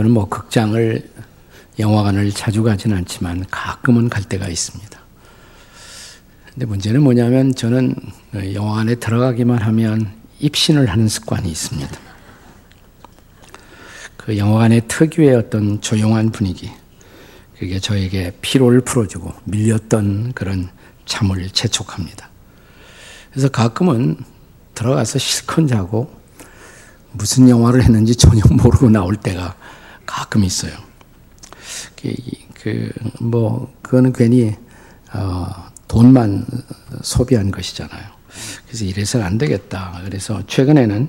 저는 뭐 극장을 영화관을 자주 가진 않지만 가끔은 갈 때가 있습니다. 근데 문제는 뭐냐면 저는 영화관에 들어가기만 하면 입신을 하는 습관이 있습니다. 그 영화관의 특유의 어떤 조용한 분위기, 그게 저에게 피로를 풀어주고 밀렸던 그런 잠을 재촉합니다. 그래서 가끔은 들어가서 실컷 자고 무슨 영화를 했는지 전혀 모르고 나올 때가 가끔 있어요. 그, 뭐, 그거는 괜히, 어, 돈만 소비한 것이잖아요. 그래서 이래서는 안 되겠다. 그래서 최근에는,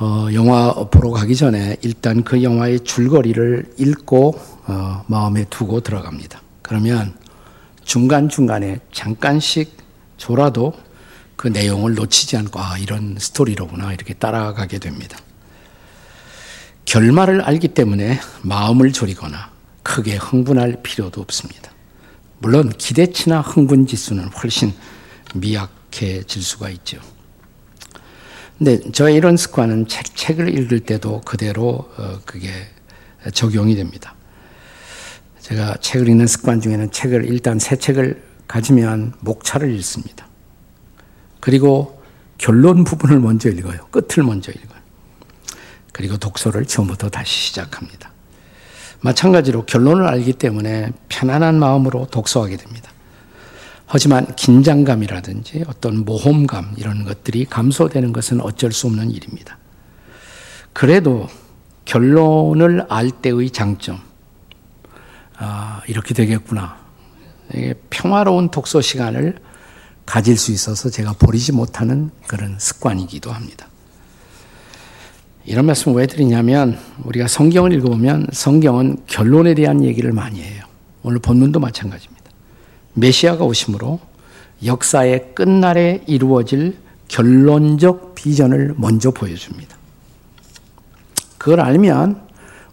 어, 영화 보러 가기 전에 일단 그 영화의 줄거리를 읽고, 어, 마음에 두고 들어갑니다. 그러면 중간중간에 잠깐씩 졸아도 그 내용을 놓치지 않고, 아, 이런 스토리로구나. 이렇게 따라가게 됩니다. 결말을 알기 때문에 마음을 졸이거나 크게 흥분할 필요도 없습니다. 물론 기대치나 흥분 지수는 훨씬 미약해질 수가 있죠. 근데 저의 이런 습관은 책, 책을 읽을 때도 그대로 어, 그게 적용이 됩니다. 제가 책을 읽는 습관 중에는 책을 일단 새 책을 가지면 목차를 읽습니다. 그리고 결론 부분을 먼저 읽어요. 끝을 먼저 읽어요. 그리고 독서를 처음부터 다시 시작합니다. 마찬가지로 결론을 알기 때문에 편안한 마음으로 독서하게 됩니다. 하지만 긴장감이라든지 어떤 모험감 이런 것들이 감소되는 것은 어쩔 수 없는 일입니다. 그래도 결론을 알 때의 장점, 아, 이렇게 되겠구나. 평화로운 독서 시간을 가질 수 있어서 제가 버리지 못하는 그런 습관이기도 합니다. 이런 말씀을 왜 드리냐면 우리가 성경을 읽어보면 성경은 결론에 대한 얘기를 많이 해요. 오늘 본문도 마찬가지입니다. 메시아가 오심으로 역사의 끝날에 이루어질 결론적 비전을 먼저 보여줍니다. 그걸 알면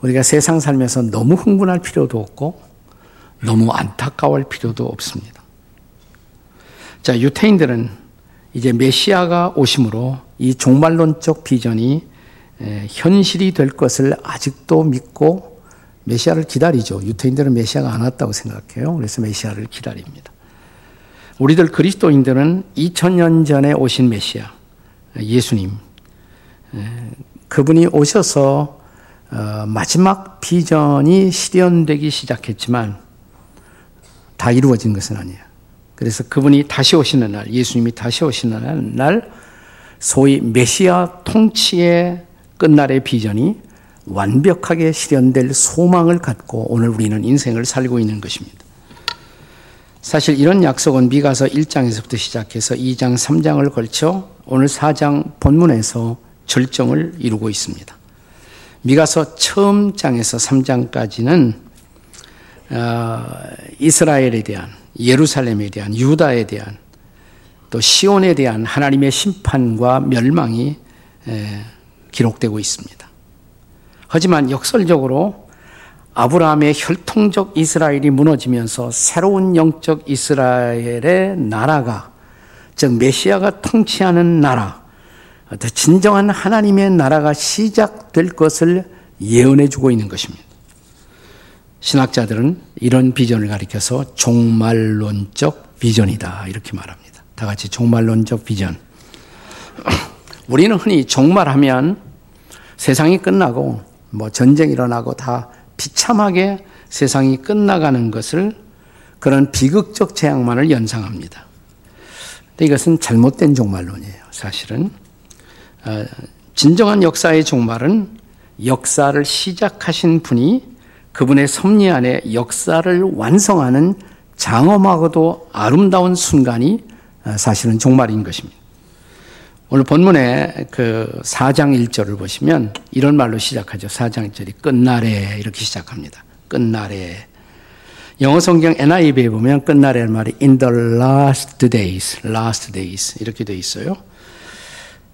우리가 세상 살면서 너무 흥분할 필요도 없고 너무 안타까워할 필요도 없습니다. 자, 유태인들은 이제 메시아가 오심으로 이 종말론적 비전이 현실이 될 것을 아직도 믿고 메시아를 기다리죠. 유태인들은 메시아가 안 왔다고 생각해요. 그래서 메시아를 기다립니다. 우리들 그리스도인들은 2000년 전에 오신 메시아, 예수님, 그분이 오셔서 어, 마지막 비전이 실현되기 시작했지만 다 이루어진 것은 아니에요. 그래서 그분이 다시 오시는 날, 예수님이 다시 오시는 날, 소위 메시아 통치의 끝날의 비전이 완벽하게 실현될 소망을 갖고 오늘 우리는 인생을 살고 있는 것입니다. 사실 이런 약속은 미가서 1장에서부터 시작해서 2장, 3장을 걸쳐 오늘 4장 본문에서 절정을 이루고 있습니다. 미가서 처음 장에서 3장까지는 어, 이스라엘에 대한 예루살렘에 대한 유다에 대한 또 시온에 대한 하나님의 심판과 멸망이 기록되고 있습니다. 하지만 역설적으로 아브라함의 혈통적 이스라엘이 무너지면서 새로운 영적 이스라엘의 나라가 즉 메시아가 통치하는 나라 진정한 하나님의 나라가 시작될 것을 예언해 주고 있는 것입니다. 신학자들은 이런 비전을 가리켜서 종말론적 비전이다 이렇게 말합니다. 다 같이 종말론적 비전. 우리는 흔히 종말하면 세상이 끝나고 뭐 전쟁 일어나고 다 비참하게 세상이 끝나가는 것을 그런 비극적 재앙만을 연상합니다. 이것은 잘못된 종말론이에요. 사실은 어, 진정한 역사의 종말은 역사를 시작하신 분이 그분의 섭리 안에 역사를 완성하는 장엄하고도 아름다운 순간이 어, 사실은 종말인 것입니다. 오늘 본문에 그 4장 1절을 보시면 이런 말로 시작하죠. 4장 1절이 끝날에 이렇게 시작합니다. 끝날에. 영어 성경 NIV에 보면 끝날에는 말이 in the last days, last days 이렇게 돼 있어요.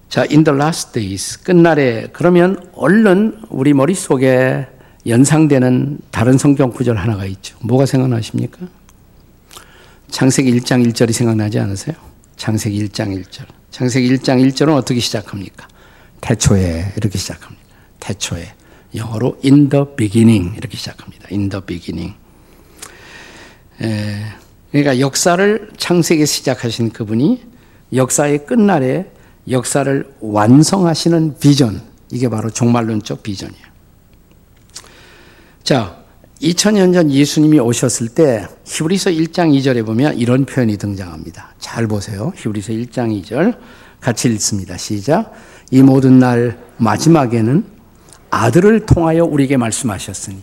자, in the last days, 끝날에 그러면 얼른 우리 머릿속에 연상되는 다른 성경 구절 하나가 있죠. 뭐가 생각나십니까? 창세기 1장 1절이 생각나지 않으세요? 창세기 1장 1절. 창세기 1장 1절은 어떻게 시작합니까? 태초에 이렇게 시작합니다. 태초에 영어로 in the beginning 이렇게 시작합니다. in the beginning. 에, 그러니까 역사를 창세기 시작하신 그분이 역사의 끝날에 역사를 완성하시는 비전 이게 바로 종말론적 비전이에요. 자, 2000년 전 예수님이 오셨을 때 히브리서 1장 2절에 보면 이런 표현이 등장합니다. 잘 보세요. 히브리서 1장 2절 같이 읽습니다. 시작. 이 모든 날 마지막에는 아들을 통하여 우리에게 말씀하셨으니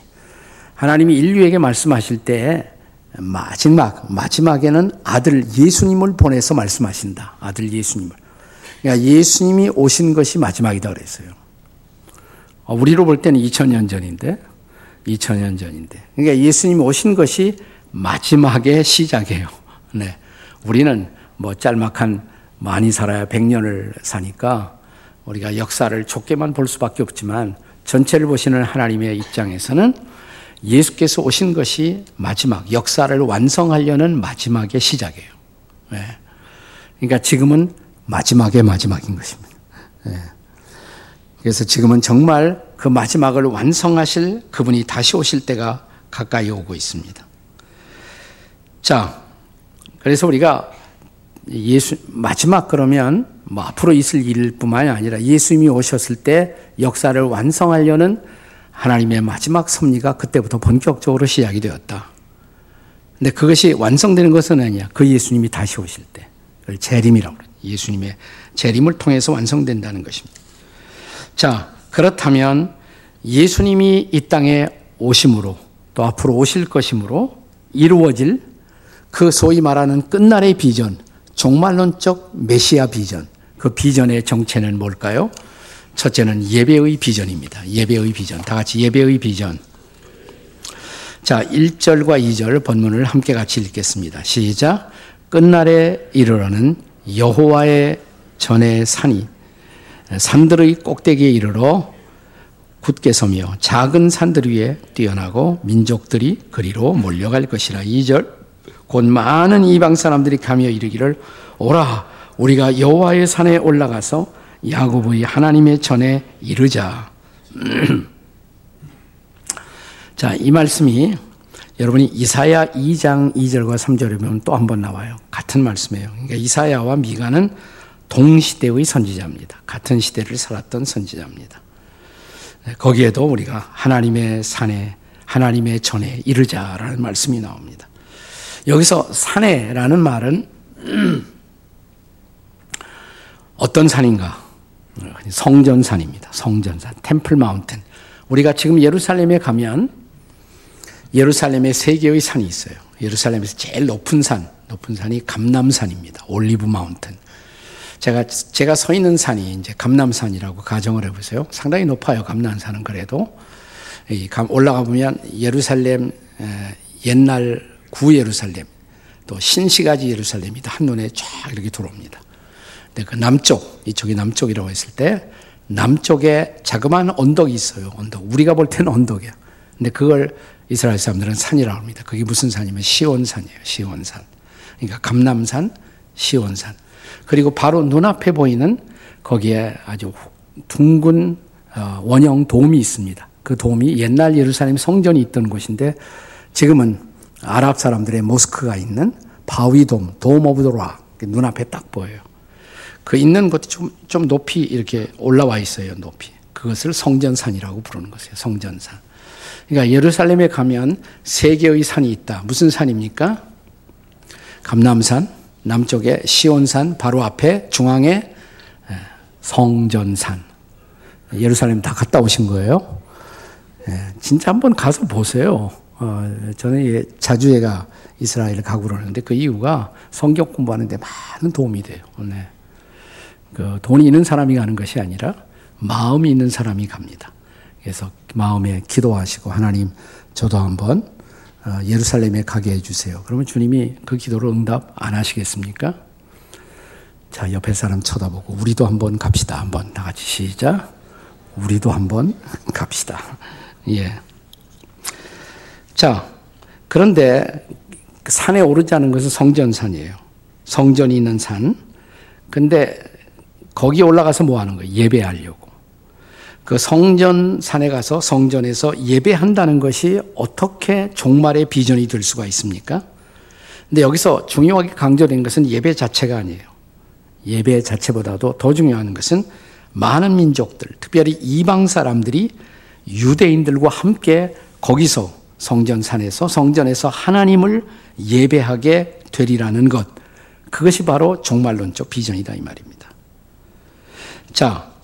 하나님이 인류에게 말씀하실 때 마지막 마지막에는 아들 예수님을 보내서 말씀하신다. 아들 예수님을. 그러니까 예수님이 오신 것이 마지막이다 그랬어요. 어, 우리로 볼 때는 2000년 전인데 2000년 전인데. 그러니까 예수님이 오신 것이 마지막의 시작이에요. 네. 우리는 뭐 짤막한 많이 살아야 100년을 사니까 우리가 역사를 좁게만 볼 수밖에 없지만 전체를 보시는 하나님의 입장에서는 예수께서 오신 것이 마지막, 역사를 완성하려는 마지막의 시작이에요. 네. 그러니까 지금은 마지막의 마지막인 것입니다. 네. 그래서 지금은 정말 그 마지막을 완성하실 그분이 다시 오실 때가 가까이 오고 있습니다. 자, 그래서 우리가 예수, 마지막 그러면 뭐 앞으로 있을 일뿐만이 아니라 예수님이 오셨을 때 역사를 완성하려는 하나님의 마지막 섭리가 그때부터 본격적으로 시작이 되었다. 근데 그것이 완성되는 것은 아니야. 그 예수님이 다시 오실 때. 재림이라고. 예수님의 재림을 통해서 완성된다는 것입니다. 자, 그렇다면 예수님이 이 땅에 오심으로 또 앞으로 오실 것이므로 이루어질 그 소위 말하는 끝날의 비전, 종말론적 메시아 비전, 그 비전의 정체는 뭘까요? 첫째는 예배의 비전입니다. 예배의 비전. 다 같이 예배의 비전. 자, 1절과 2절 본문을 함께 같이 읽겠습니다. 시작. 끝날에 이르러는 여호와의 전의 산이 산들의 꼭대기에 이르러 굳게 서며 작은 산들 위에 뛰어나고 민족들이 그리로 몰려갈 것이라. 2절 곧 많은 이방 사람들이 가며 이르기를 오라 우리가 여호와의 산에 올라가서 야곱의 하나님의 전에 이르자. 자, 이 말씀이 여러분이 이사야 2장 2절과 3절에 보면 또 한 번 나와요. 같은 말씀이에요. 그러니까 이사야와 미가는 동시대의 선지자입니다. 같은 시대를 살았던 선지자입니다. 네, 거기에도 우리가 하나님의 산에, 하나님의 전에 이르자라는 말씀이 나옵니다. 여기서 산에라는 말은 어떤 산인가? 성전산입니다. 성전산, 템플 마운틴. 우리가 지금 예루살렘에 가면 예루살렘에 세 개의 산이 있어요. 예루살렘에서 제일 높은 산, 높은 산이 감남산입니다. 올리브 마운틴. 제가 제가 서 있는 산이 이제 감남산이라고 가정을 해보세요. 상당히 높아요. 감남산은 그래도 올라가 보면 예루살렘 옛날 구 예루살렘 또 신시가지 예루살렘이 한 눈에 쫙 이렇게 들어옵니다. 근데 그 남쪽 이쪽이 남쪽이라고 했을 때 남쪽에 자그마한 언덕이 있어요. 언덕. 우리가 볼 때는 언덕이야. 근데 그걸 이스라엘 사람들은 산이라고 합니다. 그게 무슨 산이면 시온산이에요. 시온산. 그러니까 감남산, 시온산. 그리고 바로 눈앞에 보이는 거기에 아주 둥근 어, 원형 돔이 있습니다. 그 돔이 옛날 예루살렘 성전이 있던 곳인데 지금은 아랍 사람들의 모스크가 있는 바위돔, Dome of the Rock 눈앞에 딱 보여요. 그 있는 곳이 좀, 좀 높이 이렇게 올라와 있어요, 높이. 그것을 성전산이라고 부르는 것이에요, 성전산. 그러니까 예루살렘에 가면 세 개의 산이 있다. 무슨 산입니까? 감람산, 남쪽에 시온산, 바로 앞에 중앙에 성전산. 예루살렘 다 갔다 오신 거예요? 진짜 한번 가서 보세요. 어, 저는 자주 얘가 이스라엘 가고 그러는데 그 이유가 성경 공부하는데 많은 도움이 돼요. 네. 그 돈이 있는 사람이 가는 것이 아니라 마음이 있는 사람이 갑니다. 그래서 마음에 기도하시고 하나님 저도 한번 어, 예루살렘에 가게 해주세요. 그러면 주님이 그 기도를 응답 안 하시겠습니까? 자, 옆에 사람 쳐다보고 우리도 한번 갑시다. 한번 다 같이 시작. 우리도 한번 갑시다. 예. 자, 그런데 산에 오르지 않은 것은 성전산이에요. 성전이 있는 산. 근데 거기 올라가서 뭐 하는 거예요? 예배하려고. 그 성전 산에 가서 성전에서 예배한다는 것이 어떻게 종말의 비전이 될 수가 있습니까? 근데 여기서 중요하게 강조된 것은 예배 자체가 아니에요. 예배 자체보다도 더 중요한 것은 많은 민족들, 특별히 이방 사람들이 유대인들과 함께 거기서 성전산에서 성전에서 하나님을 예배하게 되리라는 것. 그것이 바로 종말론적 비전이다 이 말입니다. 자,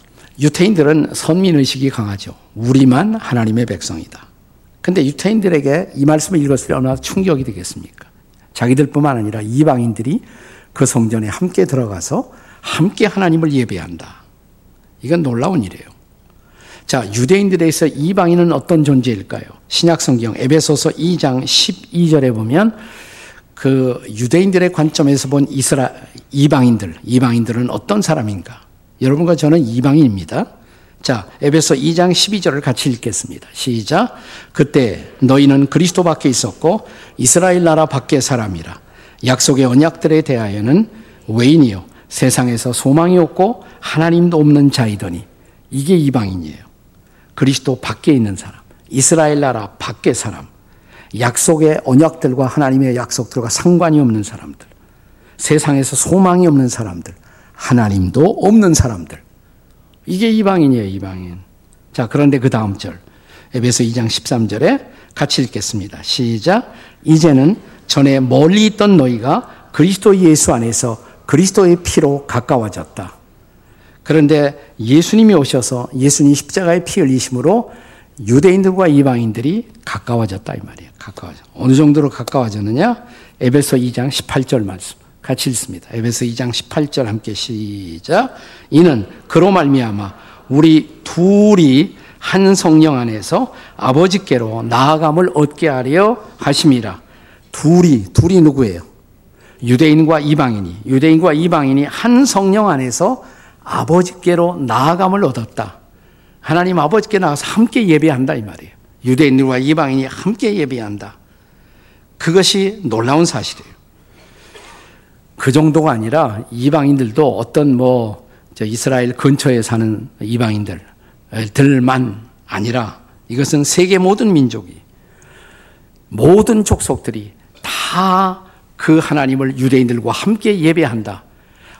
유태인들은 선민의식이 강하죠. 우리만 하나님의 백성이다. 근데 유태인들에게 이 말씀을 읽었을 때 얼마나 충격이 되겠습니까? 자기들뿐만 아니라 이방인들이 그 성전에 함께 들어가서 함께 하나님을 예배한다. 이건 놀라운 일이에요. 자, 유대인들에서 이방인은 어떤 존재일까요? 신약 성경 에베소서 2장 12절에 보면 그 유대인들의 관점에서 본 이스라 이방인들, 이방인들은 어떤 사람인가? 여러분과 저는 이방인입니다. 자, 에베소 2장 12절을 같이 읽겠습니다. 시작. 그때 너희는 그리스도 밖에 있었고 이스라엘 나라 밖의 사람이라. 약속의 언약들에 대하여는 외인이요 세상에서 소망이 없고 하나님도 없는 자이더니 이게 이방인이에요. 그리스도 밖에 있는 사람, 이스라엘 나라 밖의 사람, 약속의 언약들과 하나님의 약속들과 상관이 없는 사람들, 세상에서 소망이 없는 사람들, 하나님도 없는 사람들. 이게 이방인이에요, 이방인. 자, 그런데 그 다음 절. 에베소 2장 13절에 같이 읽겠습니다. 시작. 이제는 전에 멀리 있던 너희가 그리스도 예수 안에서 그리스도의 피로 가까워졌다. 그런데 예수님이 오셔서 예수님 십자가의 피 흘리심으로 유대인들과 이방인들이 가까워졌다 이 말이에요. 가까워져. 어느 정도로 가까워졌느냐? 에베소 2장 18절 말씀. 같이 읽습니다. 에베소 2장 18절 함께 시작. 이는 그로 말미암아 우리 둘이 한 성령 안에서 아버지께로 나아감을 얻게 하려 하심이라. 둘이 둘이 누구예요? 유대인과 이방인이 유대인과 이방인이 한 성령 안에서 아버지께로 나아감을 얻었다. 하나님 아버지께 나가서 함께 예배한다 이 말이에요. 유대인들과 이방인이 함께 예배한다. 그것이 놀라운 사실이에요. 그 정도가 아니라 이방인들도 어떤 뭐 이스라엘 근처에 사는 이방인들들만 아니라 이것은 세계 모든 민족이 모든 족속들이 다 그 하나님을 유대인들과 함께 예배한다.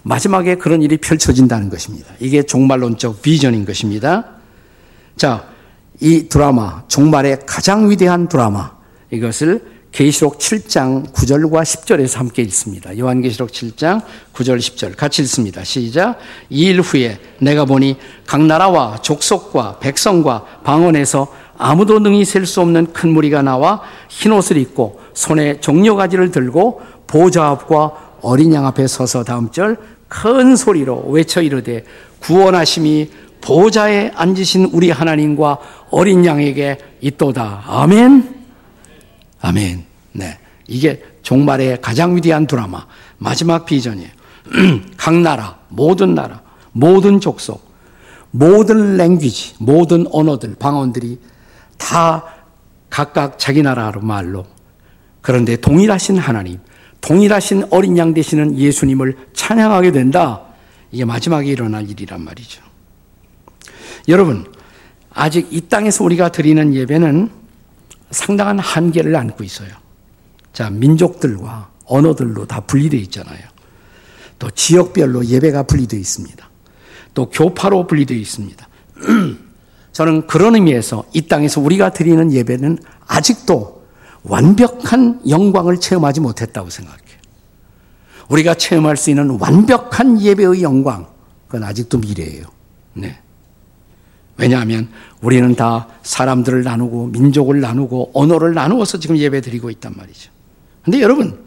마지막에 그런 일이 펼쳐진다는 것입니다. 이게 종말론적 비전인 것입니다. 자, 이 드라마, 종말의 가장 위대한 드라마, 이것을 계시록 7장 9절과 10절에서 함께 읽습니다. 요한계시록 7장 9절 10절 같이 읽습니다. 시작. 이 일 후에 내가 보니 각 나라와 족속과 백성과 방언에서 아무도 능히 셀 수 없는 큰 무리가 나와 흰 옷을 입고 손에 종려 가지를 들고 보좌 앞과 어린 양 앞에 서서 다음 절 큰 소리로 외쳐 이르되 구원하심이 보좌에 앉으신 우리 하나님과 어린 양에게 있도다. 아멘. 아멘. 네. 이게 종말의 가장 위대한 드라마, 마지막 비전이에요. 각 나라, 모든 나라, 모든 족속, 모든 랭귀지, 모든 언어들, 방언들이 다 각각 자기 나라로 말로 그런데 동일하신 하나님, 동일하신 어린 양 되시는 예수님을 찬양하게 된다. 이게 마지막에 일어날 일이란 말이죠. 여러분, 아직 이 땅에서 우리가 드리는 예배는 상당한 한계를 안고 있어요. 자, 민족들과 언어들로 다 분리되어 있잖아요. 또 지역별로 예배가 분리되어 있습니다. 또 교파로 분리되어 있습니다. 저는 그런 의미에서 이 땅에서 우리가 드리는 예배는 아직도 완벽한 영광을 체험하지 못했다고 생각해요. 우리가 체험할 수 있는 완벽한 예배의 영광, 그건 아직도 미래예요. 네. 왜냐하면 우리는 다 사람들을 나누고 민족을 나누고 언어를 나누어서 지금 예배 드리고 있단 말이죠. 근데 여러분,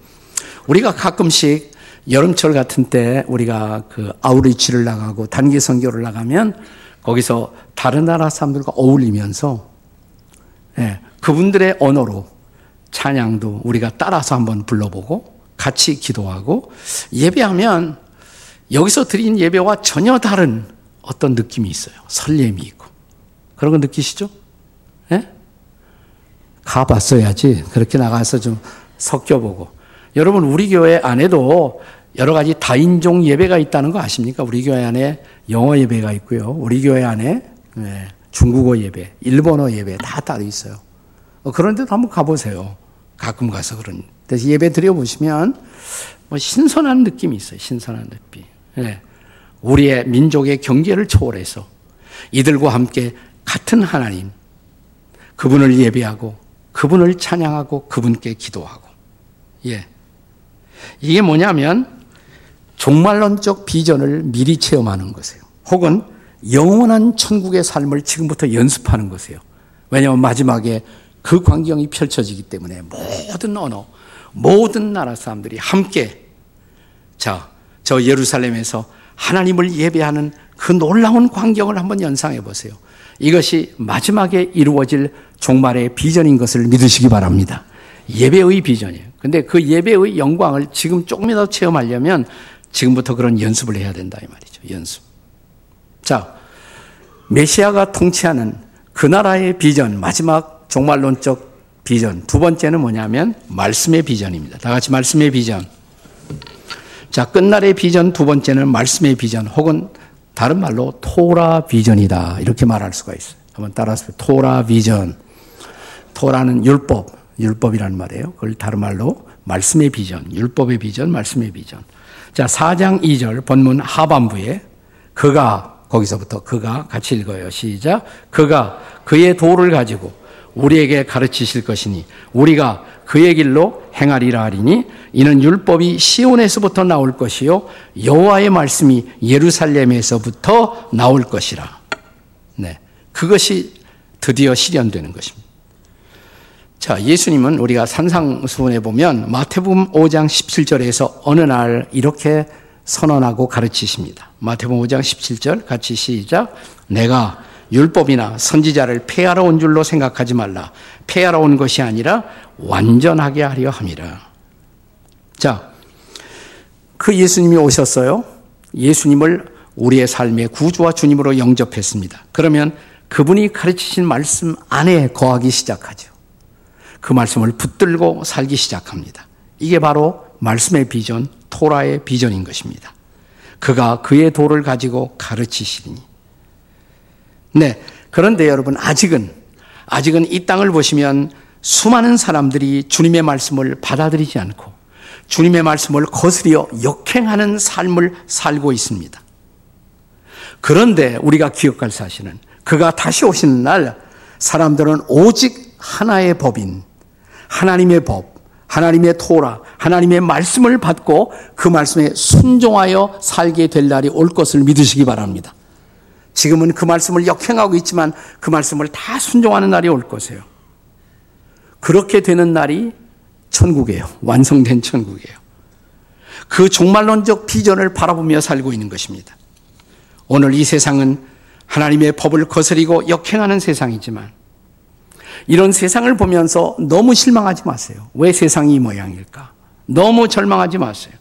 우리가 가끔씩 여름철 같은 때 우리가 그 아우리치를 나가고 단기 선교를 나가면 거기서 다른 나라 사람들과 어울리면서 예, 그분들의 언어로 찬양도 우리가 따라서 한번 불러보고 같이 기도하고 예배하면 여기서 드린 예배와 전혀 다른 어떤 느낌이 있어요. 설렘이 있고. 그런 거 느끼시죠? 예? 가봤어야지. 그렇게 나가서 좀 섞여보고. 여러분, 우리 교회 안에도 여러 가지 다인종 예배가 있다는 거 아십니까? 우리 교회 안에 영어 예배가 있고요. 우리 교회 안에 네, 중국어 예배, 일본어 예배 다 따로 있어요. 어, 그런 데도 한번 가보세요. 가끔 가서 그런 데서 예배 드려보시면 뭐 신선한 느낌이 있어요. 신선한 느낌. 네. 우리의 민족의 경계를 초월해서 이들과 함께 같은 하나님, 그분을 예배하고 그분을 찬양하고 그분께 기도하고. 예. 이게 뭐냐면 종말론적 비전을 미리 체험하는 것이에요. 혹은 영원한 천국의 삶을 지금부터 연습하는 것이에요. 왜냐하면 마지막에 그 광경이 펼쳐지기 때문에 모든 언어, 모든 나라 사람들이 함께 자, 저 예루살렘에서 하나님을 예배하는 그 놀라운 광경을 한번 연상해 보세요. 이것이 마지막에 이루어질 종말의 비전인 것을 믿으시기 바랍니다. 예배의 비전이에요. 근데 그 예배의 영광을 지금 조금이라도 체험하려면 지금부터 그런 연습을 해야 된다 이 말이죠. 연습. 자, 메시아가 통치하는 그 나라의 비전, 마지막 종말론적 비전. 두 번째는 뭐냐면 말씀의 비전입니다. 다 같이 말씀의 비전. 자, 끝날의 비전 두 번째는 말씀의 비전 혹은 다른 말로 토라 비전이다. 이렇게 말할 수가 있어요. 한번 따라서 토라 비전. 토라는 율법, 율법이라는 말이에요. 그걸 다른 말로 말씀의 비전, 율법의 비전, 말씀의 비전. 자, 4장 2절 본문 하반부에 그가 거기서부터 그가 같이 읽어요. 시작. 그가 그의 도를 가지고 우리에게 가르치실 것이니 우리가 그의 길로 행하리라 하리니 이는 율법이 시온에서부터 나올 것이요 여호와의 말씀이 예루살렘에서부터 나올 것이라. 네. 그것이 드디어 실현되는 것입니다. 자, 예수님은 우리가 산상수훈에 보면 마태복음 5장 17절에서 어느 날 이렇게 선언하고 가르치십니다. 마태복음 5장 17절 같이 시작. 내가 율법이나 선지자를 폐하러 온 줄로 생각하지 말라. 폐하러 온 것이 아니라 완전하게 하려 함이라. 자, 그 예수님이 오셨어요. 예수님을 우리의 삶의 구주와 주님으로 영접했습니다. 그러면 그분이 가르치신 말씀 안에 거하기 시작하죠. 그 말씀을 붙들고 살기 시작합니다. 이게 바로 말씀의 비전, 토라의 비전인 것입니다. 그가 그의 도를 가지고 가르치시리니. 네. 그런데 여러분, 아직은, 아직은 이 땅을 보시면 수많은 사람들이 주님의 말씀을 받아들이지 않고 주님의 말씀을 거스려 역행하는 삶을 살고 있습니다. 그런데 우리가 기억할 사실은 그가 다시 오시는 날 사람들은 오직 하나의 법인 하나님의 법, 하나님의 토라, 하나님의 말씀을 받고 그 말씀에 순종하여 살게 될 날이 올 것을 믿으시기 바랍니다. 지금은 그 말씀을 역행하고 있지만 그 말씀을 다 순종하는 날이 올 것이에요. 그렇게 되는 날이 천국이에요. 완성된 천국이에요. 그 종말론적 비전을 바라보며 살고 있는 것입니다. 오늘 이 세상은 하나님의 법을 거스리고 역행하는 세상이지만 이런 세상을 보면서 너무 실망하지 마세요. 왜 세상이 이 모양일까? 너무 절망하지 마세요.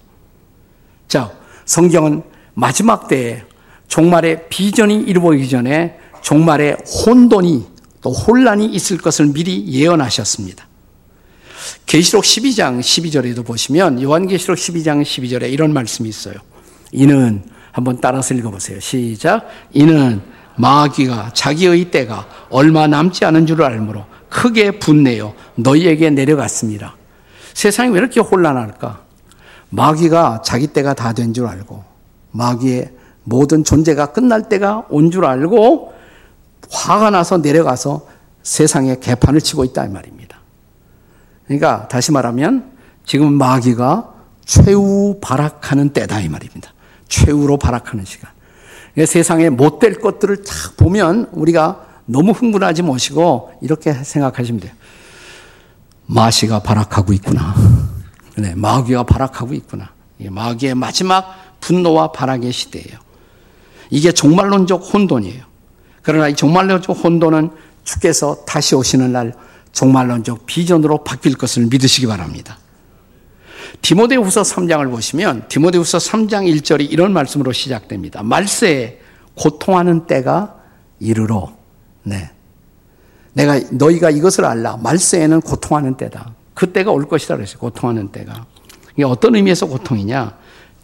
자, 성경은 마지막 때에 종말의 비전이 이루어지기 전에 종말의 혼돈이 또 혼란이 있을 것을 미리 예언하셨습니다. 계시록 12장 12절에도 보시면 요한계시록 12장 12절에 이런 말씀이 있어요. 이는 한번 따라서 읽어보세요. 시작. 이는 마귀가 자기의 때가 얼마 남지 않은 줄 알므로 크게 분내어 너희에게 내려갔습니다. 세상이 왜 이렇게 혼란할까? 마귀가 자기 때가 다 된 줄 알고 마귀의 모든 존재가 끝날 때가 온 줄 알고 화가 나서 내려가서 세상에 개판을 치고 있다 이 말입니다. 그러니까 다시 말하면 지금 마귀가 최후 발악하는 때다 이 말입니다. 최후로 발악하는 시간. 그러니까 세상에 못 될 것들을 딱 보면 우리가 너무 흥분하지 마시고 이렇게 생각하시면 돼요. 마시가 발악하고 있구나. 네, 마귀가 발악하고 있구나. 마귀의 마지막 분노와 발악의 시대예요. 이게 종말론적 혼돈이에요. 그러나 이 종말론적 혼돈은 주께서 다시 오시는 날 종말론적 비전으로 바뀔 것을 믿으시기 바랍니다. 디모데후서 3장을 보시면 디모데후서 3장 1절이 이런 말씀으로 시작됩니다. 말세에 고통하는 때가 이르러 네. 내가 너희가 이것을 알라. 말세에는 고통하는 때다. 그때가 올 것이다 그랬어요. 고통하는 때가. 이게 어떤 의미에서 고통이냐?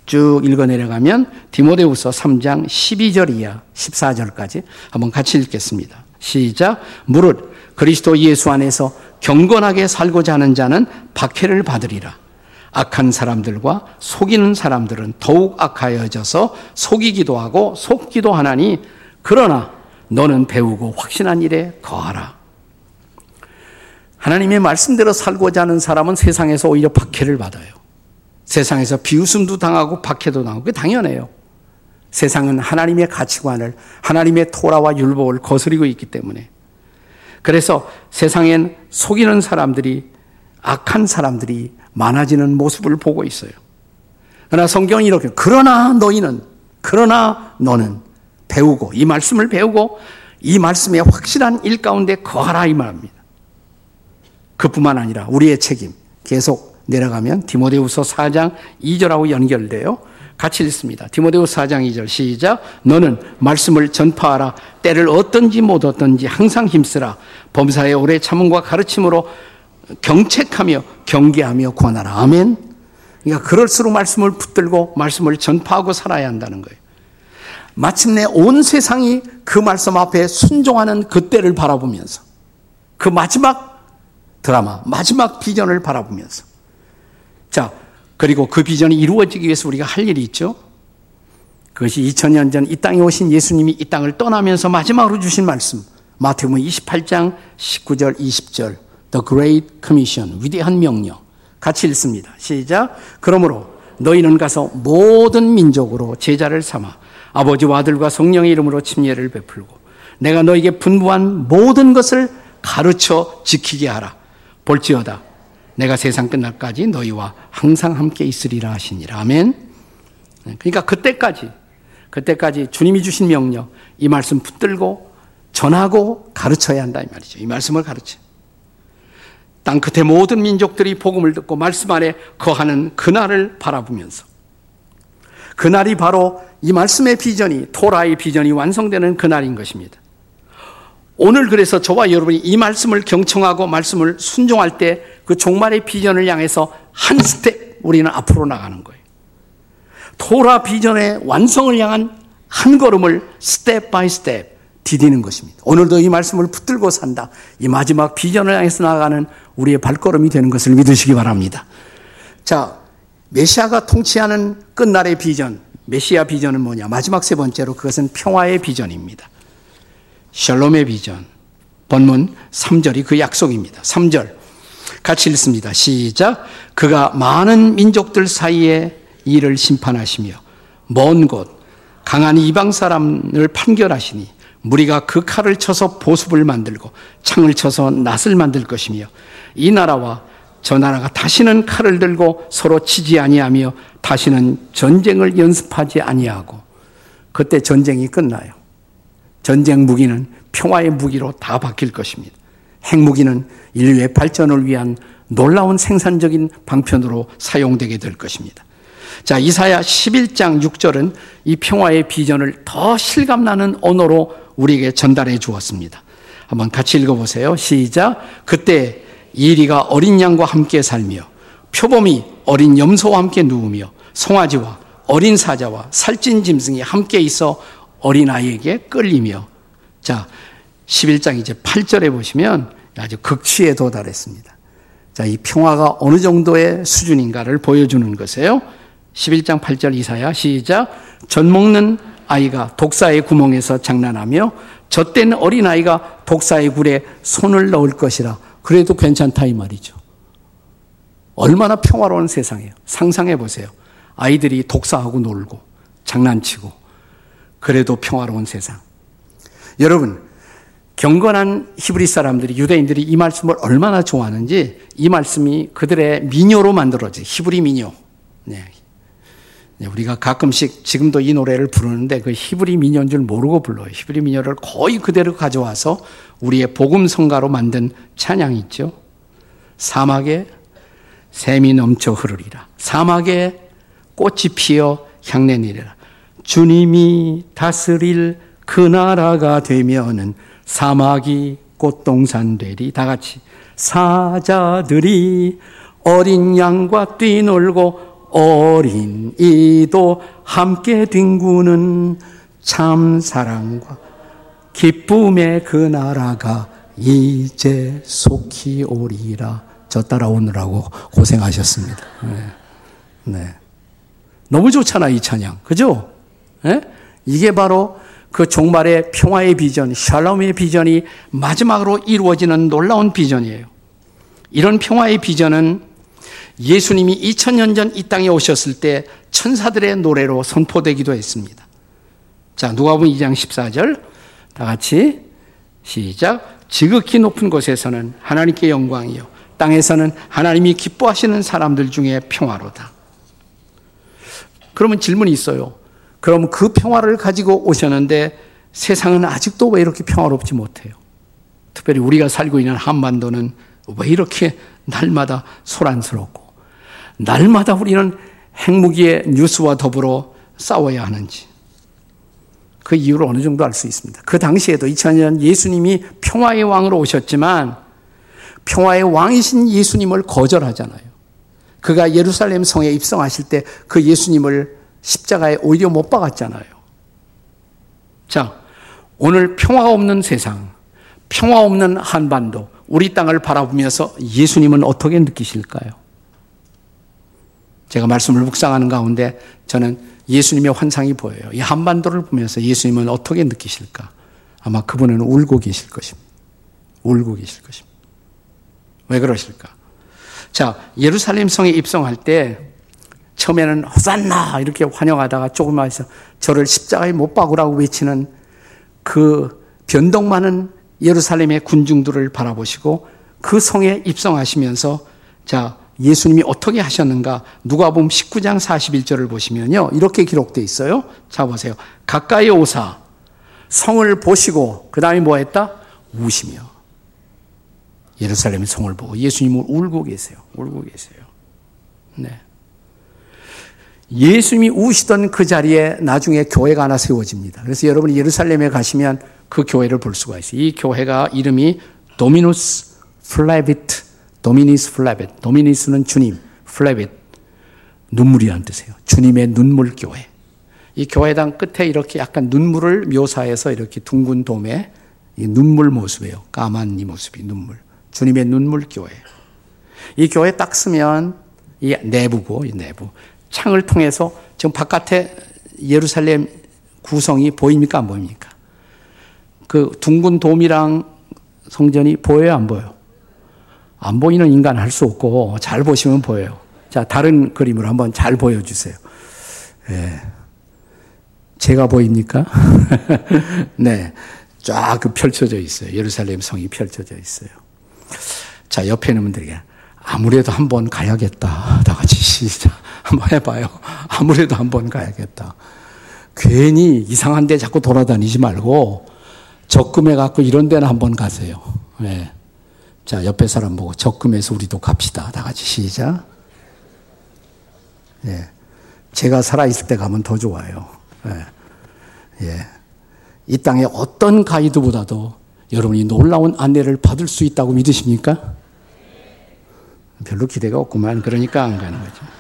쭉 읽어 내려가면 디모데후서 3장 12절 이하 14절까지 한번 같이 읽겠습니다. 시작. 무릇 그리스도 예수 안에서 경건하게 살고자 하는 자는 박해를 받으리라. 악한 사람들과 속이는 사람들은 더욱 악하여져서 속이기도 하고 속기도 하나니 그러나 너는 배우고 확신한 일에 거하라. 하나님의 말씀대로 살고자 하는 사람은 세상에서 오히려 박해를 받아요. 세상에서 비웃음도 당하고 박해도 당하고 그게 당연해요. 세상은 하나님의 가치관을 하나님의 토라와 율법을 거스리고 있기 때문에 그래서 세상엔 속이는 사람들이 악한 사람들이 많아지는 모습을 보고 있어요. 그러나 성경이 이렇게 그러나 너희는 그러나 너는 배우고 이 말씀을 배우고 이 말씀의 확실한 일 가운데 거하라 이 말입니다. 그뿐만 아니라 우리의 책임 계속 내려가면 디모데후서 4장 2절하고 연결돼요. 같이 읽습니다. 디모데후서 4장 2절 시작. 너는 말씀을 전파하라. 때를 어떤지 못 어떤지 항상 힘쓰라. 범사의 오래 참음과 가르침으로 경책하며 경계하며 권하라. 아멘. 그러니까 그럴수록 말씀을 붙들고 말씀을 전파하고 살아야 한다는 거예요. 마침내 온 세상이 그 말씀 앞에 순종하는 그때를 바라보면서 그 마지막 드라마, 마지막 비전을 바라보면서 자, 그리고 그 비전이 이루어지기 위해서 우리가 할 일이 있죠. 그것이 2000년 전 이 땅에 오신 예수님이 이 땅을 떠나면서 마지막으로 주신 말씀. 마태복음 28장 19절 20절. The Great Commission. 위대한 명령. 같이 읽습니다. 시작. 그러므로 너희는 가서 모든 민족으로 제자를 삼아 아버지와 아들과 성령의 이름으로 침례를 베풀고 내가 너에게 분부한 모든 것을 가르쳐 지키게 하라. 볼지어다. 내가 세상 끝날까지 너희와 항상 함께 있으리라 하시니라. 아멘. 그러니까 그때까지, 그때까지 주님이 주신 명령, 이 말씀 붙들고 전하고 가르쳐야 한다. 이 말이죠. 이 말씀을 가르쳐. 땅 끝에 모든 민족들이 복음을 듣고 말씀 안에 거하는 그날을 바라보면서 그날이 바로 이 말씀의 비전이, 토라의 비전이 완성되는 그날인 것입니다. 오늘 그래서 저와 여러분이 이 말씀을 경청하고 말씀을 순종할 때 그 종말의 비전을 향해서 한 스텝 우리는 앞으로 나가는 거예요. 토라 비전의 완성을 향한 한 걸음을 step by step 디디는 것입니다. 오늘도 이 말씀을 붙들고 산다. 이 마지막 비전을 향해서 나아가는 우리의 발걸음이 되는 것을 믿으시기 바랍니다. 자, 메시아가 통치하는 끝날의 비전, 메시아 비전은 뭐냐? 마지막 세 번째로 그것은 평화의 비전입니다. 샬롬의 비전. 본문 3절이 그 약속입니다. 3절. 같이 읽습니다. 시작. 그가 많은 민족들 사이에 이를 심판하시며 먼 곳 강한 이방 사람을 판결하시니 무리가 그 칼을 쳐서 보습을 만들고 창을 쳐서 낫을 만들 것이며 이 나라와 저 나라가 다시는 칼을 들고 서로 치지 아니하며 다시는 전쟁을 연습하지 아니하고 그때 전쟁이 끝나요. 전쟁 무기는 평화의 무기로 다 바뀔 것입니다. 핵무기는 인류의 발전을 위한 놀라운 생산적인 방편으로 사용되게 될 것입니다. 자, 이사야 11장 6절은 이 평화의 비전을 더 실감나는 언어로 우리에게 전달해 주었습니다. 한번 같이 읽어보세요. 시작. 그때 이리가 어린 양과 함께 살며 표범이 어린 염소와 함께 누우며 송아지와 어린 사자와 살찐 짐승이 함께 있어 어린아이에게 끌리며 자, 11장 이제 8절에 보시면 아주 극치에 도달했습니다. 자, 이 평화가 어느 정도의 수준인가를 보여주는 것이에요. 11장 8절 이사야 시작. 젖 먹는 아이가 독사의 구멍에서 장난하며 젖된 어린아이가 독사의 굴에 손을 넣을 것이라. 그래도 괜찮다 이 말이죠. 얼마나 평화로운 세상이에요. 상상해 보세요. 아이들이 독사하고 놀고 장난치고 그래도 평화로운 세상. 여러분, 경건한 히브리 사람들이 유대인들이 이 말씀을 얼마나 좋아하는지 이 말씀이 그들의 민요로 만들어진 히브리 민요. 네. 네. 우리가 가끔씩 지금도 이 노래를 부르는데 그 히브리 민요인 줄 모르고 불러요. 히브리 민요를 거의 그대로 가져와서 우리의 복음 성가로 만든 찬양이 있죠. 사막에 샘이 넘쳐 흐르리라. 사막에 꽃이 피어 향내 내리라. 주님이 다스릴 그 나라가 되면은 사막이 꽃동산 되리 다 같이 사자들이 어린 양과 뛰놀고 어린 이도 함께 뒹구는 참 사랑과 기쁨의 그 나라가 이제 속히 오리라. 저 따라오느라고 고생하셨습니다. 네. 네. 너무 좋잖아, 이 찬양. 그죠? 네? 이게 바로 그 종말의 평화의 비전, 샬롬의 비전이 마지막으로 이루어지는 놀라운 비전이에요. 이런 평화의 비전은 예수님이 2000년 전 이 땅에 오셨을 때 천사들의 노래로 선포되기도 했습니다. 자, 누가복음 2장 14절 다 같이 시작. 지극히 높은 곳에서는 하나님께 영광이요. 땅에서는 하나님이 기뻐하시는 사람들 중에 평화로다. 그러면 질문이 있어요. 그럼 그 평화를 가지고 오셨는데 세상은 아직도 왜 이렇게 평화롭지 못해요? 특별히 우리가 살고 있는 한반도는 왜 이렇게 날마다 소란스럽고 날마다 우리는 핵무기의 뉴스와 더불어 싸워야 하는지 그 이유를 어느 정도 알 수 있습니다. 그 당시에도 2000년 예수님이 평화의 왕으로 오셨지만 평화의 왕이신 예수님을 거절하잖아요. 그가 예루살렘 성에 입성하실 때 그 예수님을 십자가에 오히려 못 박았잖아요. 자, 오늘 평화가 없는 세상, 평화 없는 한반도, 우리 땅을 바라보면서 예수님은 어떻게 느끼실까요? 제가 말씀을 묵상하는 가운데 저는 예수님의 환상이 보여요. 이 한반도를 보면서 예수님은 어떻게 느끼실까? 아마 그분은 울고 계실 것입니다. 울고 계실 것입니다. 왜 그러실까? 자, 예루살렘 성에 입성할 때 처음에는 호산나 이렇게 환영하다가 조금 와서 저를 십자가에 못 박으라고 외치는 그 변동 많은 예루살렘의 군중들을 바라보시고 그 성에 입성하시면서 자 예수님이 어떻게 하셨는가 누가복음 19장 41절을 보시면요 이렇게 기록되어 있어요. 자 보세요. 가까이 오사 성을 보시고 그 다음에 뭐 했다? 우시며 예루살렘의 성을 보고 예수님을 울고 계세요. 울고 계세요. 네. 예수님이 우시던 그 자리에 나중에 교회가 하나 세워집니다. 그래서 여러분이 예루살렘에 가시면 그 교회를 볼 수가 있어요. 이 교회가 이름이 Dominus Flevit, Dominus Flevit. Dominus는 주님, Flevit 눈물이라는 뜻이에요. 주님의 눈물 교회. 이 교회당 끝에 이렇게 약간 눈물을 묘사해서 이렇게 둥근 돔에 눈물 모습이에요. 까만 이 모습이 눈물. 주님의 눈물 교회. 이 교회 딱 서면 이 내부고 이 내부. 창을 통해서 지금 바깥에 예루살렘 구성이 보입니까? 안 보입니까? 그 둥근 돔이랑 성전이 보여요? 안 보여요? 안 보이는 인간 할 수 없고 잘 보시면 보여요. 자, 다른 그림으로 한번 잘 보여주세요. 예. 제가 보입니까? 네. 쫙그 펼쳐져 있어요. 예루살렘 성이 펼쳐져 있어요. 자, 옆에 있는 분들에게 아무래도 한번 가야겠다. 다 같이 시작. 한번 해봐요. 아무래도 한번 가야겠다. 괜히 이상한 데 자꾸 돌아다니지 말고 적금해 갖고 이런 데는 한번 가세요. 네. 자, 옆에 사람 보고 적금해서 우리도 갑시다. 다 같이 시작. 예. 제가 살아있을 때 가면 더 좋아요. 예. 예. 이 땅의 어떤 가이드보다도 여러분이 놀라운 안내를 받을 수 있다고 믿으십니까? 별로 기대가 없구만. 그러니까 안 가는 거죠.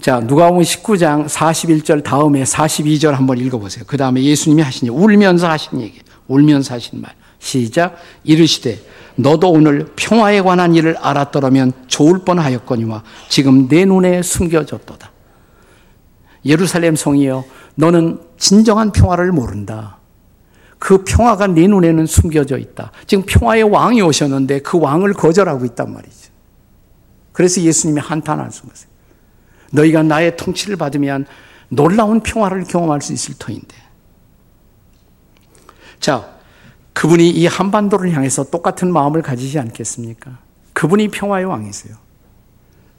자, 누가복음 19장 41절 다음에 42절 한번 읽어 보세요. 그 다음에 예수님이 하신 얘기, 울면서 하신 얘기, 울면서 하신 말. 시작. 이르시되 너도 오늘 평화에 관한 일을 알았더라면 좋을 뻔하였거니와 지금 내 눈에 숨겨졌도다. 예루살렘 성이여 너는 진정한 평화를 모른다. 그 평화가 네 눈에는 숨겨져 있다. 지금 평화의 왕이 오셨는데 그 왕을 거절하고 있단 말이죠. 그래서 예수님이 한탄하신 거예요. 너희가 나의 통치를 받으면 놀라운 평화를 경험할 수 있을 터인데. 자, 그분이 이 한반도를 향해서 똑같은 마음을 가지지 않겠습니까? 그분이 평화의 왕이세요.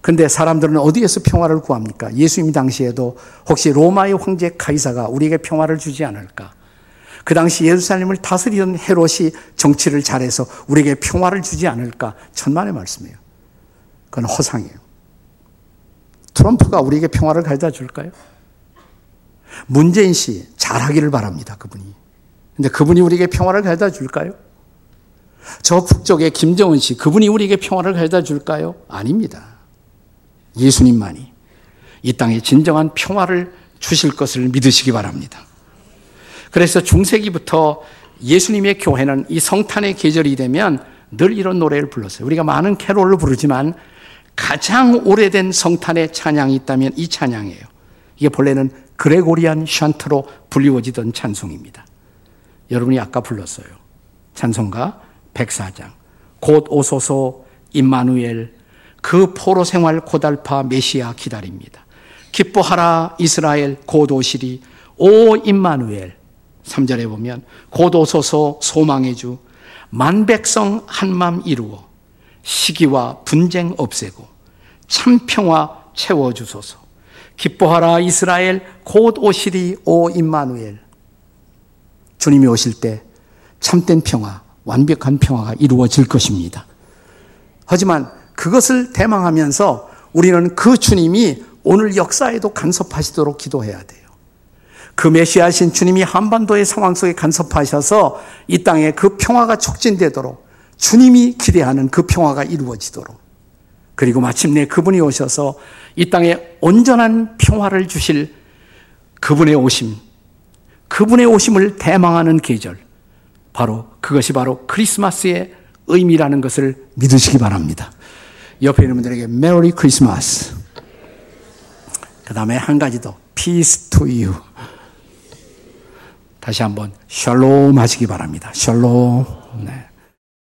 근데 사람들은 어디에서 평화를 구합니까? 예수님 당시에도 혹시 로마의 황제 카이사가 우리에게 평화를 주지 않을까? 그 당시 예루살렘을 다스리던 헤롯이 정치를 잘해서 우리에게 평화를 주지 않을까? 천만의 말씀이에요. 그건 허상이에요. 트럼프가 우리에게 평화를 가져다 줄까요? 문재인 씨 잘하기를 바랍니다. 그분이. 근데 그분이 우리에게 평화를 가져다 줄까요? 저 북쪽의 김정은 씨 그분이 우리에게 평화를 가져다 줄까요? 아닙니다. 예수님만이 이 땅에 진정한 평화를 주실 것을 믿으시기 바랍니다. 그래서 중세기부터 예수님의 교회는 이 성탄의 계절이 되면 늘 이런 노래를 불렀어요. 우리가 많은 캐롤을 부르지만 가장 오래된 성탄의 찬양이 있다면 이 찬양이에요. 이게 본래는 그레고리안 샨트로 불리워지던 찬송입니다. 여러분이 아까 불렀어요. 찬송가 104장. 곧 오소서 임마누엘 그 포로 생활 고달파 메시아 기다립니다. 기뻐하라 이스라엘 곧 오시리 오 임마누엘 3절에 보면 곧 오소서 소망의 주 만백성 한맘 이루어 시기와 분쟁 없애고 참 평화 채워 주소서 기뻐하라 이스라엘 곧 오시리 오 임마누엘 주님이 오실 때 참된 평화 완벽한 평화가 이루어질 것입니다. 하지만 그것을 대망하면서 우리는 그 주님이 오늘 역사에도 간섭하시도록 기도해야 돼요. 그 메시아신 주님이 한반도의 상황 속에 간섭하셔서 이 땅에 그 평화가 촉진되도록 주님이 기대하는 그 평화가 이루어지도록 그리고 마침내 그분이 오셔서 이 땅에 온전한 평화를 주실 그분의 오심, 그분의 오심을 대망하는 계절, 바로 그것이 바로 크리스마스의 의미라는 것을 믿으시기 바랍니다. 옆에 있는 분들에게 메리 크리스마스. 그 다음에 한 가지 더, peace to you. 다시 한번 샬롬 하시기 바랍니다. 샬롬. 네.